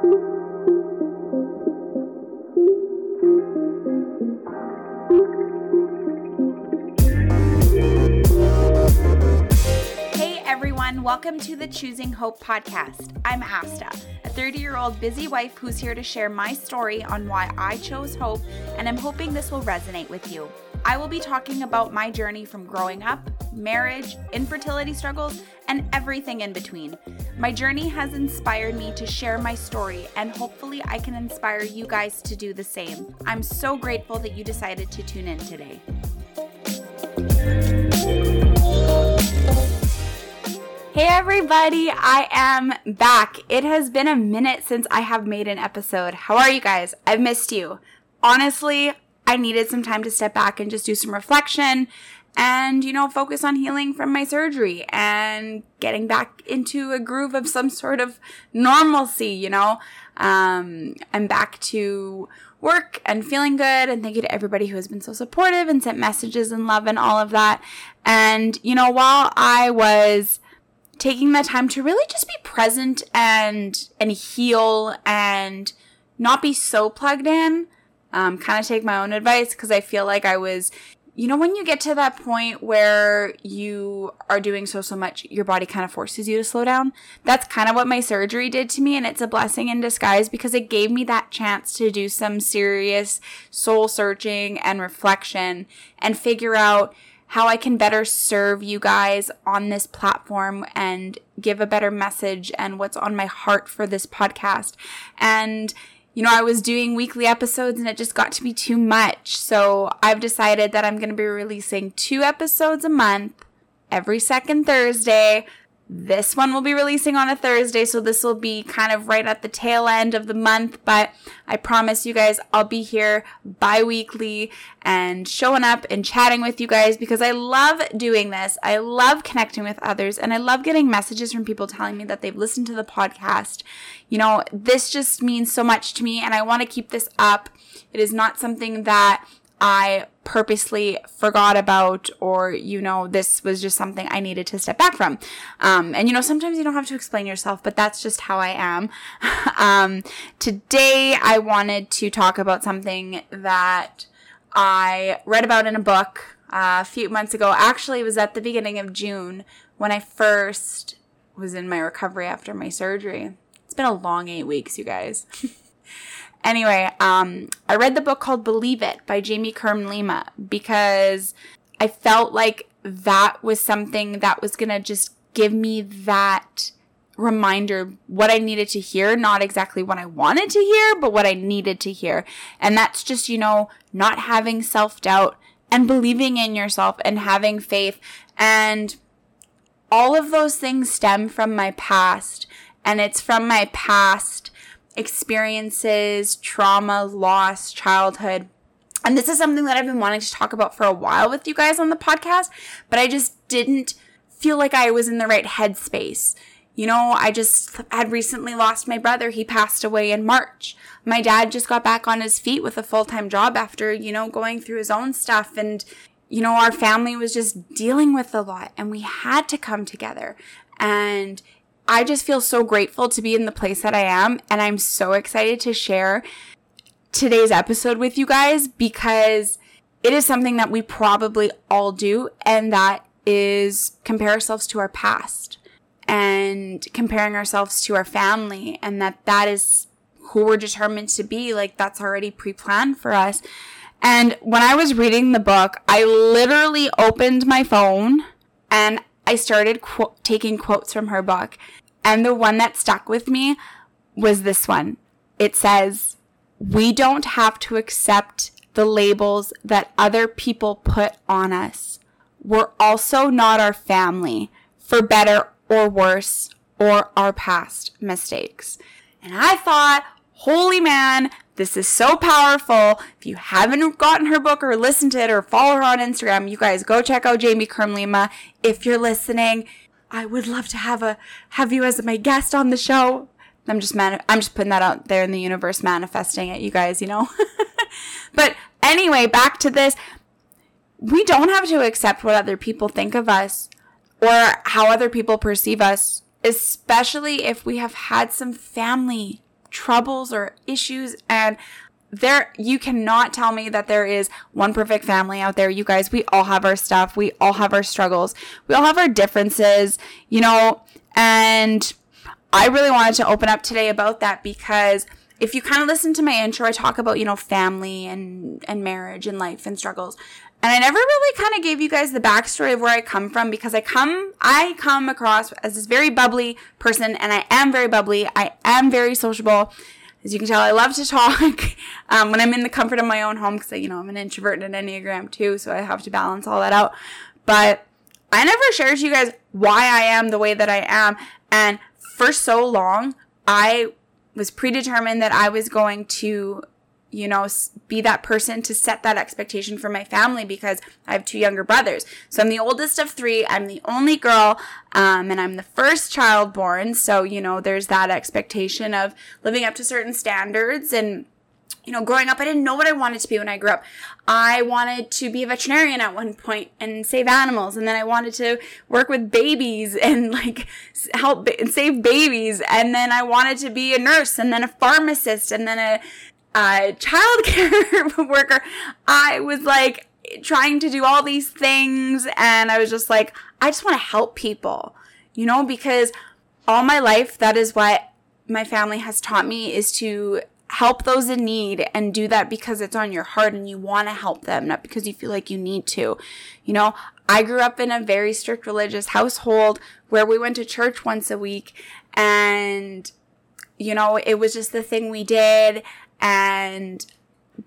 Hey everyone, welcome to the Choosing Hope podcast. I'm Asta, a 30 year old busy wife who's here to share my story on why I chose hope, and I'm hoping this will resonate with you. I will be talking about my journey from growing up, marriage, infertility struggles, and everything in between. My journey has inspired me to share my story, and hopefully, I can inspire you guys to do the same. I'm so grateful that you decided to tune in today. Hey everybody, I am back. It has been a minute since I have made an episode. How are you guys? I've missed you. Honestly, I needed some time to step back and just do some reflection and, you know, focus on healing from my surgery and getting back into a groove of some sort of normalcy, you know? Um, I'm back to work and feeling good and thank you to everybody who has been so supportive and sent messages and love and all of that. And, you know, while I was taking the time to really just be present and and heal and not be so plugged in um, kind of take my own advice because i feel like i was you know when you get to that point where you are doing so so much your body kind of forces you to slow down that's kind of what my surgery did to me and it's a blessing in disguise because it gave me that chance to do some serious soul searching and reflection and figure out how I can better serve you guys on this platform and give a better message and what's on my heart for this podcast. And you know, I was doing weekly episodes and it just got to be too much. So I've decided that I'm going to be releasing two episodes a month every second Thursday this one will be releasing on a Thursday, so this will be kind of right at the tail end of the month, but I promise you guys I'll be here bi weekly and showing up and chatting with you guys because I love doing this. I love connecting with others and I love getting messages from people telling me that they've listened to the podcast. You know, this just means so much to me and I want to keep this up. It is not something that I purposely forgot about, or, you know, this was just something I needed to step back from. Um, and, you know, sometimes you don't have to explain yourself, but that's just how I am. um, today, I wanted to talk about something that I read about in a book uh, a few months ago. Actually, it was at the beginning of June when I first was in my recovery after my surgery. It's been a long eight weeks, you guys. Anyway, um, I read the book called Believe It by Jamie Kern Lima because I felt like that was something that was going to just give me that reminder what I needed to hear, not exactly what I wanted to hear, but what I needed to hear. And that's just, you know, not having self doubt and believing in yourself and having faith. And all of those things stem from my past. And it's from my past experiences, trauma, loss, childhood. And this is something that I've been wanting to talk about for a while with you guys on the podcast, but I just didn't feel like I was in the right headspace. You know, I just had recently lost my brother. He passed away in March. My dad just got back on his feet with a full time job after, you know, going through his own stuff. And, you know, our family was just dealing with a lot and we had to come together. And I just feel so grateful to be in the place that I am. And I'm so excited to share today's episode with you guys because it is something that we probably all do. And that is compare ourselves to our past and comparing ourselves to our family. And that that is who we're determined to be. Like that's already pre planned for us. And when I was reading the book, I literally opened my phone and I started qu- taking quotes from her book. And the one that stuck with me was this one. It says, We don't have to accept the labels that other people put on us. We're also not our family, for better or worse, or our past mistakes. And I thought, holy man, this is so powerful. If you haven't gotten her book or listened to it or follow her on Instagram, you guys go check out Jamie Kern Lima. If you're listening, I would love to have a have you as my guest on the show. I'm just mani- I'm just putting that out there in the universe, manifesting it, you guys. You know. but anyway, back to this. We don't have to accept what other people think of us or how other people perceive us, especially if we have had some family troubles or issues and there you cannot tell me that there is one perfect family out there you guys. We all have our stuff. We all have our struggles. We all have our differences you know? And i really wanted to open up today about that because if you kind of listen to my intro i talk about you know family and and marriage and life and struggles. And I never really kind of gave you guys the backstory of where I come from because I come, I come across as this very bubbly person and I am very bubbly. I am very sociable. As you can tell, I love to talk um, when I'm in the comfort of my own home because, you know, I'm an introvert and an Enneagram two, so I have to balance all that out. But I never shared to you guys why I am the way that I am. And for so long, I was predetermined that I was going to you know, be that person to set that expectation for my family because I have two younger brothers. So I'm the oldest of three. I'm the only girl, um, and I'm the first child born. So, you know, there's that expectation of living up to certain standards and, you know, growing up, I didn't know what I wanted to be when I grew up. I wanted to be a veterinarian at one point and save animals. And then I wanted to work with babies and like help save babies. And then I wanted to be a nurse and then a pharmacist and then a, uh, child care worker, I was like trying to do all these things and I was just like, I just want to help people, you know, because all my life, that is what my family has taught me is to help those in need and do that because it's on your heart and you want to help them, not because you feel like you need to. You know, I grew up in a very strict religious household where we went to church once a week and you know, it was just the thing we did and,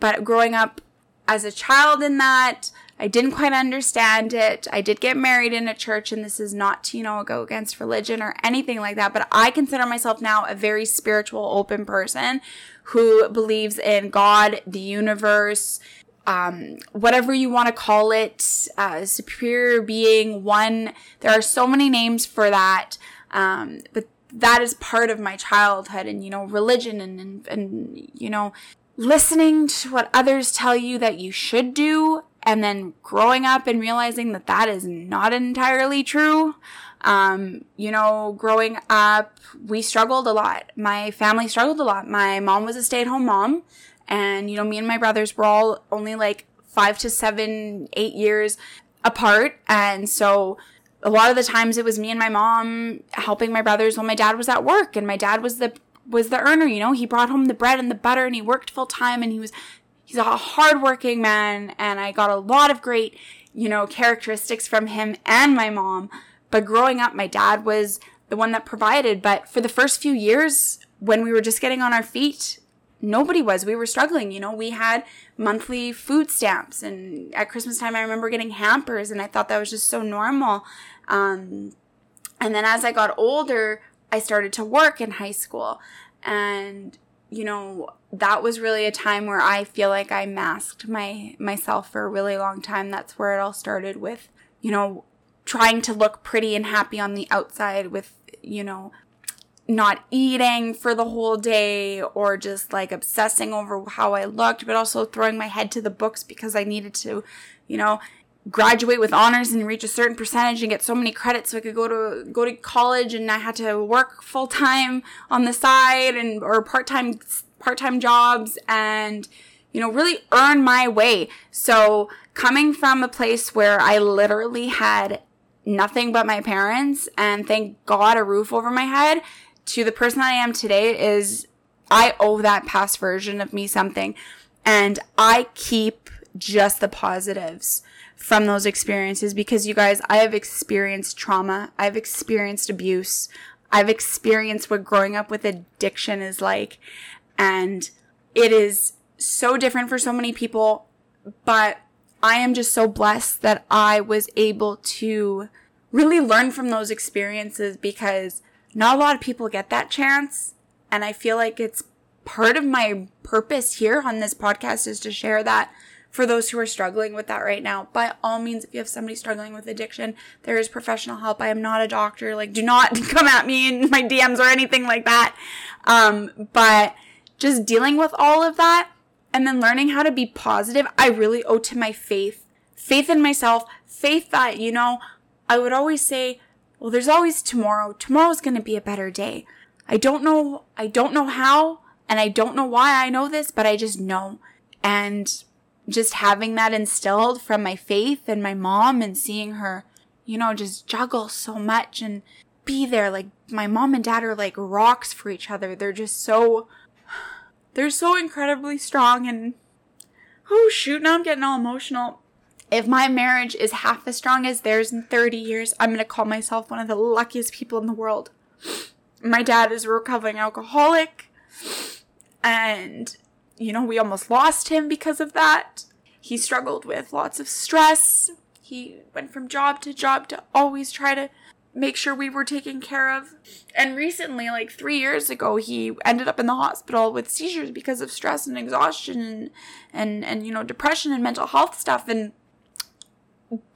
but growing up as a child in that, I didn't quite understand it. I did get married in a church, and this is not to, you know, go against religion or anything like that, but I consider myself now a very spiritual, open person who believes in God, the universe, um, whatever you want to call it, uh, superior being, one. There are so many names for that. Um, but that is part of my childhood and, you know, religion and, and, and, you know, listening to what others tell you that you should do and then growing up and realizing that that is not entirely true. Um, you know, growing up, we struggled a lot. My family struggled a lot. My mom was a stay at home mom. And, you know, me and my brothers were all only like five to seven, eight years apart. And so a lot of the times it was me and my mom helping my brothers while my dad was at work and my dad was the was the earner you know he brought home the bread and the butter and he worked full time and he was he's a hardworking man and i got a lot of great you know characteristics from him and my mom but growing up my dad was the one that provided but for the first few years when we were just getting on our feet nobody was. We were struggling. You know, we had monthly food stamps, and at Christmas time, I remember getting hampers, and I thought that was just so normal. Um, and then as I got older, I started to work in high school, and you know that was really a time where I feel like I masked my myself for a really long time. That's where it all started with, you know, trying to look pretty and happy on the outside with, you know, not eating for the whole day or just like obsessing over how I looked, but also throwing my head to the books because I needed to, you know, graduate with honors and reach a certain percentage and get so many credits so I could go to go to college and I had to work full time on the side and or part-time part-time jobs and you know really earn my way. So coming from a place where I literally had nothing but my parents and thank God a roof over my head to the person I am today is I owe that past version of me something. And I keep just the positives from those experiences because you guys, I have experienced trauma. I've experienced abuse. I've experienced what growing up with addiction is like. And it is so different for so many people. But I am just so blessed that I was able to really learn from those experiences because not a lot of people get that chance. And I feel like it's part of my purpose here on this podcast is to share that for those who are struggling with that right now. By all means, if you have somebody struggling with addiction, there is professional help. I am not a doctor. Like, do not come at me in my DMs or anything like that. Um, but just dealing with all of that and then learning how to be positive, I really owe to my faith. Faith in myself, faith that, you know, I would always say, well, there's always tomorrow. Tomorrow's going to be a better day. I don't know, I don't know how, And I don't know why I know this, but I just know. And just having that instilled from my faith and my mom and seeing her, you know, just juggle so much and be there. Like my mom and dad are like rocks for each other. They're just so, they're so incredibly strong. And oh shoot, now I'm getting all emotional. If my marriage is half as strong as theirs in 30 years, I'm to call myself one of the luckiest people in the world. My dad is a recovering alcoholic and you know, we almost lost him because of that. He struggled with lots of stress. He went from job to job to always try to make sure we were taken care of. And recently, like three years ago, he ended up in the hospital with seizures because of stress and exhaustion and, and, and you know, depression and mental health stuff. And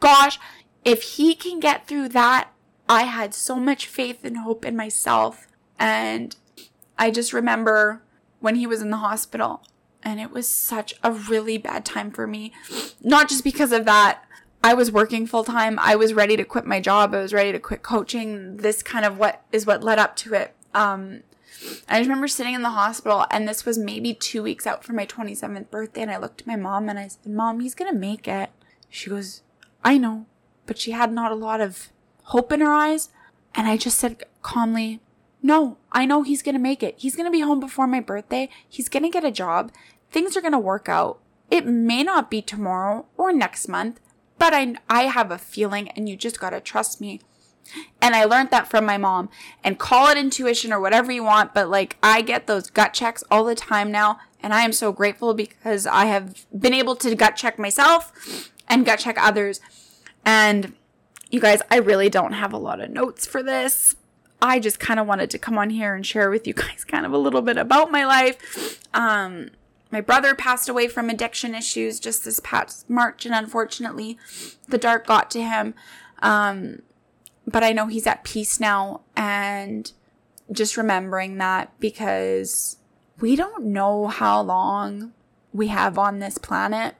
gosh, if he can get through that, I had so much faith and hope in myself. And I just remember when he was in the hospital, and it was such a really bad time for me. Not just because of that. I was working full time. I was ready to quit my job. I was ready to quit coaching. This kind of what is what led up to it. Um, I just remember sitting in the hospital and this was maybe two weeks out from my 27th birthday. And I looked at my mom and I said, Mom, he's going to make it. She goes, I know. But she had not a lot of hope in her eyes. And I just said calmly, No, I know he's going to make it. He's going to be home before my birthday. He's going to get a job things are going to work out. It may not be tomorrow or next month, but I, I have a feeling and you just got to trust me. And I learned that from my mom and call it intuition or whatever you want. But like I get those gut checks all the time now. And I am so grateful because I have been able to gut check myself and gut check others. And you guys, I really don't have a lot of notes for this. I just kind of wanted to come on here and share with you guys kind of a little bit about my life. Um, my brother passed away from addiction issues just this past March, and unfortunately, the dark got to him. Um, but I know he's at peace now, and just remembering that because we don't know how long we have on this planet.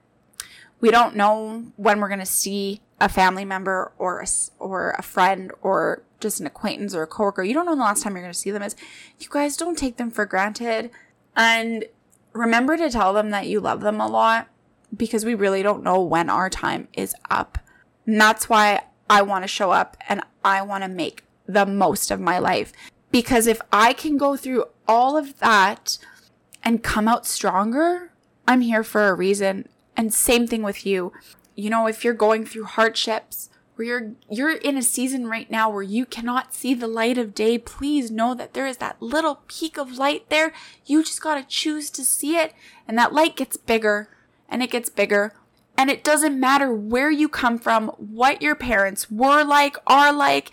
We don't know when we're going to see a family member or a, or a friend or just an acquaintance or a coworker. You don't know the last time you're going to see them is. You guys don't take them for granted. And remember to tell them that you love them a lot because we really don't know when our time is up. And that's why I want to show up and I want to make the most of my life. Because if I can go through all of that and come out stronger, I'm here for a reason. And same thing with you. You know, if you're going through hardships, where you're you're in a season right now where you cannot see the light of day, please know that there is that little peak of light there. You just got to choose to see it and that light gets bigger and it gets bigger. And it doesn't matter where you come from, what your parents were like, are like,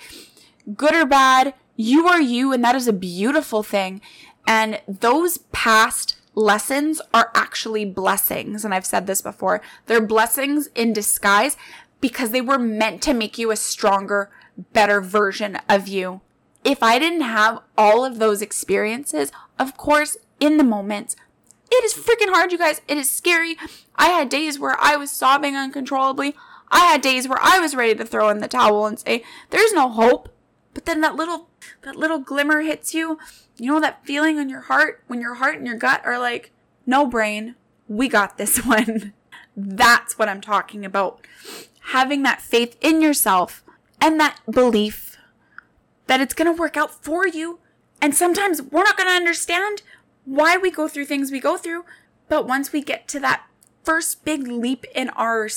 good or bad, you are you and that is a beautiful thing. And those past lessons are actually blessings. And I've said this before. They're blessings in disguise because they were meant to make you a stronger, better version of you. If I didn't have all of those experiences, of course, in the moments, it is freaking hard, you guys. It is scary. I had days where I was sobbing uncontrollably. I had days where I was ready to throw in the towel and say, there's no hope. But then that little, that little glimmer hits you. You know that feeling in your heart when your heart and your gut are like, no brain, we got this one. That's what I'm talking about having that faith in yourself and that belief that it's going to work out for you. And sometimes we're not going to understand why we go through things we go through. But once we get to that first big leap in our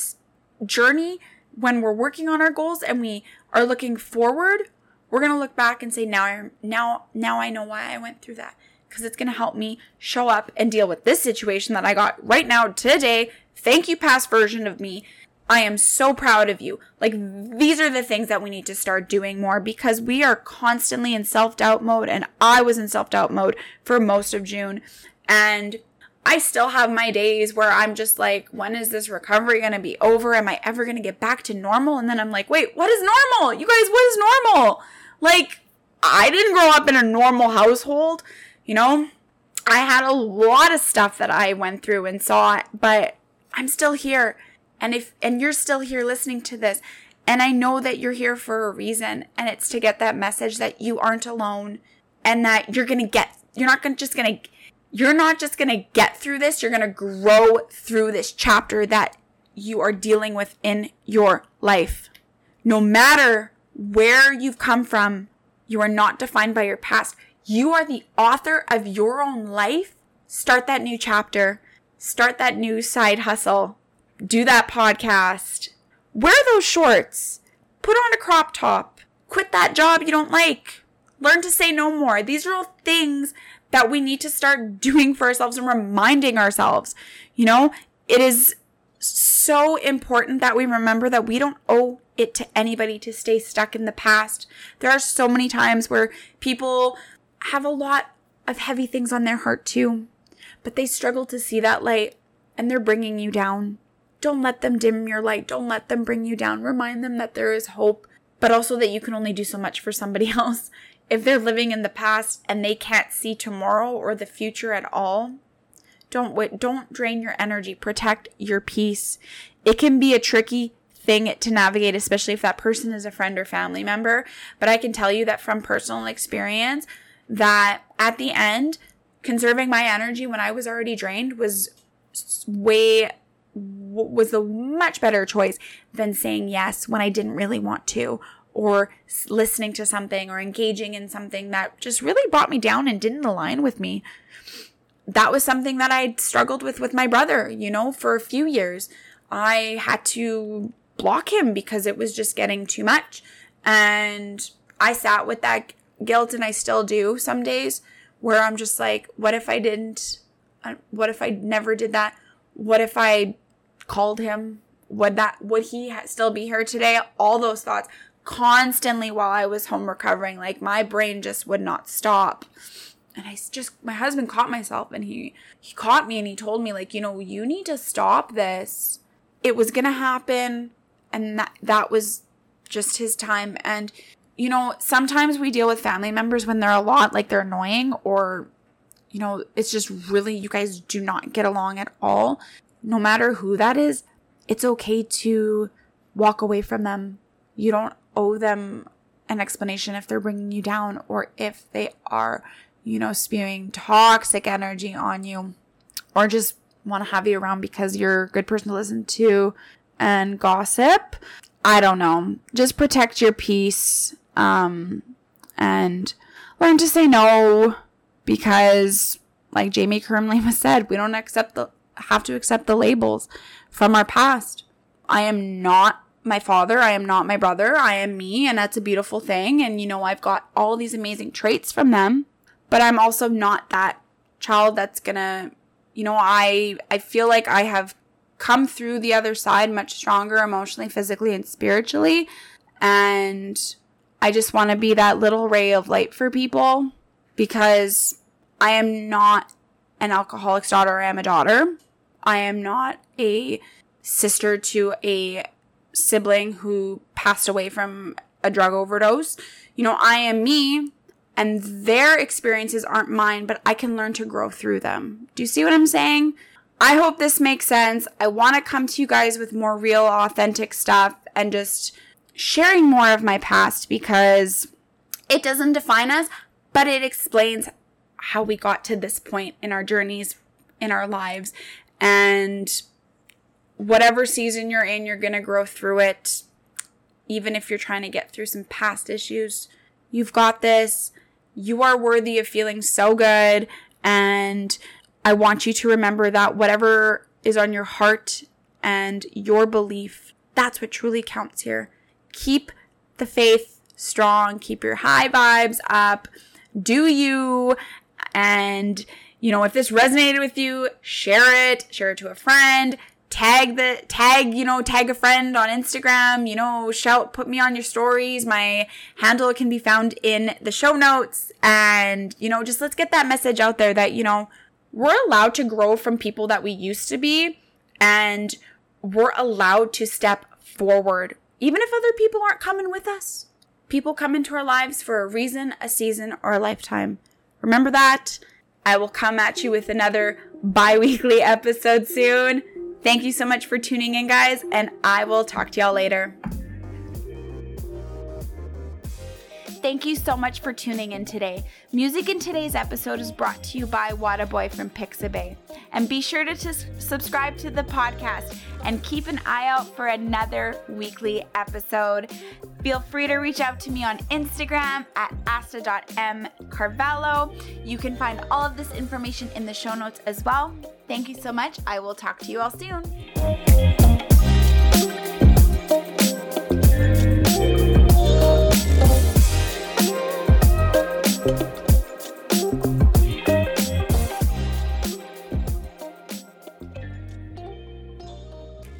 journey, when we're working on our goals and we are looking forward, we're going to look back and say, now I, now, now I know why I went through that. Because it's going to help me show up and deal with this situation that I got right now today. Thank you, past version of me. I am so proud of you. Like, these are the things that we need to start doing more because we are constantly in self doubt mode. And I was in self doubt mode for most of June. And I still have my days where I'm just like, when is this recovery going to be over? Am I ever going to get back to normal? And then I'm like, wait, what is normal? You guys, what is normal? Like, I didn't grow up in a normal household, you know? I had a lot of stuff that I went through and saw, but I'm still here and if, and you're still here listening to this, and I know that you're here for a reason, and it's to get that message that you aren't alone and that you're going to get, you're not gonna, just going to, you're not just going to get through this, you're going to grow through this chapter that you are dealing with in your life. No matter where you've come from, you are not defined by your past. You are the author of your own life. Start that new chapter. Start that new side hustle. Do that podcast. Wear those shorts. Put on a crop top. Quit that job you don't like. Learn to say no more. These are all things that we need to start doing for ourselves and reminding ourselves. You know, it is so important that we remember that we don't owe it to anybody to stay stuck in the past. There are so many times where people have a lot of heavy things on their heart too, but they struggle to see that light and they're bringing you down. Don't let them dim your light. Don't let them bring you down. Remind them that there is hope, but also that you can only do so much for somebody else. If they're living in the past and they can't see tomorrow or the future at all, don't wait, don't drain your energy. Protect your peace. It can be a tricky thing to navigate, especially if that person is a friend or family member. But I can tell you that from personal experience, that at the end, conserving my energy when I was already drained was way was a much better choice than saying yes when I didn't really want to or listening to something or engaging in something that just really brought me down and didn't align with me. That was something that I struggled with with my brother, you know, for a few years. I had to block him because it was just getting too much. And I sat with that guilt and I still do some days where I'm just like, what if I didn't? Uh, what if I never did that? What if I called him? Would that, would he still be here today? All those thoughts constantly while I was home recovering. Like my brain just would not stop. And I just, my husband caught myself and he, he caught me and he told me like, you know, you need to stop this. It was going to happen. And that, that was just his time. And you know, sometimes we deal with family members when they're a lot, like they're annoying or, you know, it's just really, you guys do not get along at all. No matter who that is, it's okay to walk away from them. You don't owe them an explanation if they're bringing you down or if they are, you know, spewing toxic energy on you or just want to have you around because you're a good person to listen to and gossip. I don't know. Just protect your peace um, and learn to say no because, like Jamie Kernley said, we don't accept the have to accept the labels from our past. I am not my father. I am not my brother. I am me, and that's a beautiful thing. And you know, I've got all these amazing traits from them, but I'm also not that child that's gonna, you know, I I feel like I have come through the other side much stronger emotionally, physically, and spiritually. And I just want to be that little ray of light for people because I am not an alcoholic's daughter. I am a daughter. I am not a sister to a sibling who passed away from a drug overdose. You know, I am me and their experiences aren't mine, but I can learn to grow through them. Do you see what I'm saying? I hope this makes sense. I want to come to you guys with more real, authentic stuff and just sharing more of my past because it doesn't define us, but it explains how we got to this point in our journeys, in our lives. And whatever season you're in, you're going to grow through it. Even if you're trying to get through some past issues, you've got this. You are worthy of feeling so good. And I want you to remember that whatever is on your heart and your belief, that's what truly counts here keep the faith strong, keep your high vibes up, do you, and you know, if this resonated with you, share it, share it to a friend, tag the tag, you know, tag a friend on Instagram, you know, shout put me on your stories. My handle can be found in the show notes and you know, just let's get that message out there that, you know, we're allowed to grow from people that we used to be and we're allowed to step forward even if other people aren't coming with us. People come into our lives for a reason, a season, or a lifetime. Remember that. I will come at you with another bi weekly episode soon. Thank you so much for tuning in, guys, and I will talk to y'all later. Thank you so much for tuning in today. Music in today's episode is brought to you by Wadaboy from Pixabay. And be sure to t- subscribe to the podcast and keep an eye out for another weekly episode. Feel free to reach out to me on Instagram at asta.mcarvalho. You can find all of this information in the show notes as well. Thank you so much. I will talk to you all soon.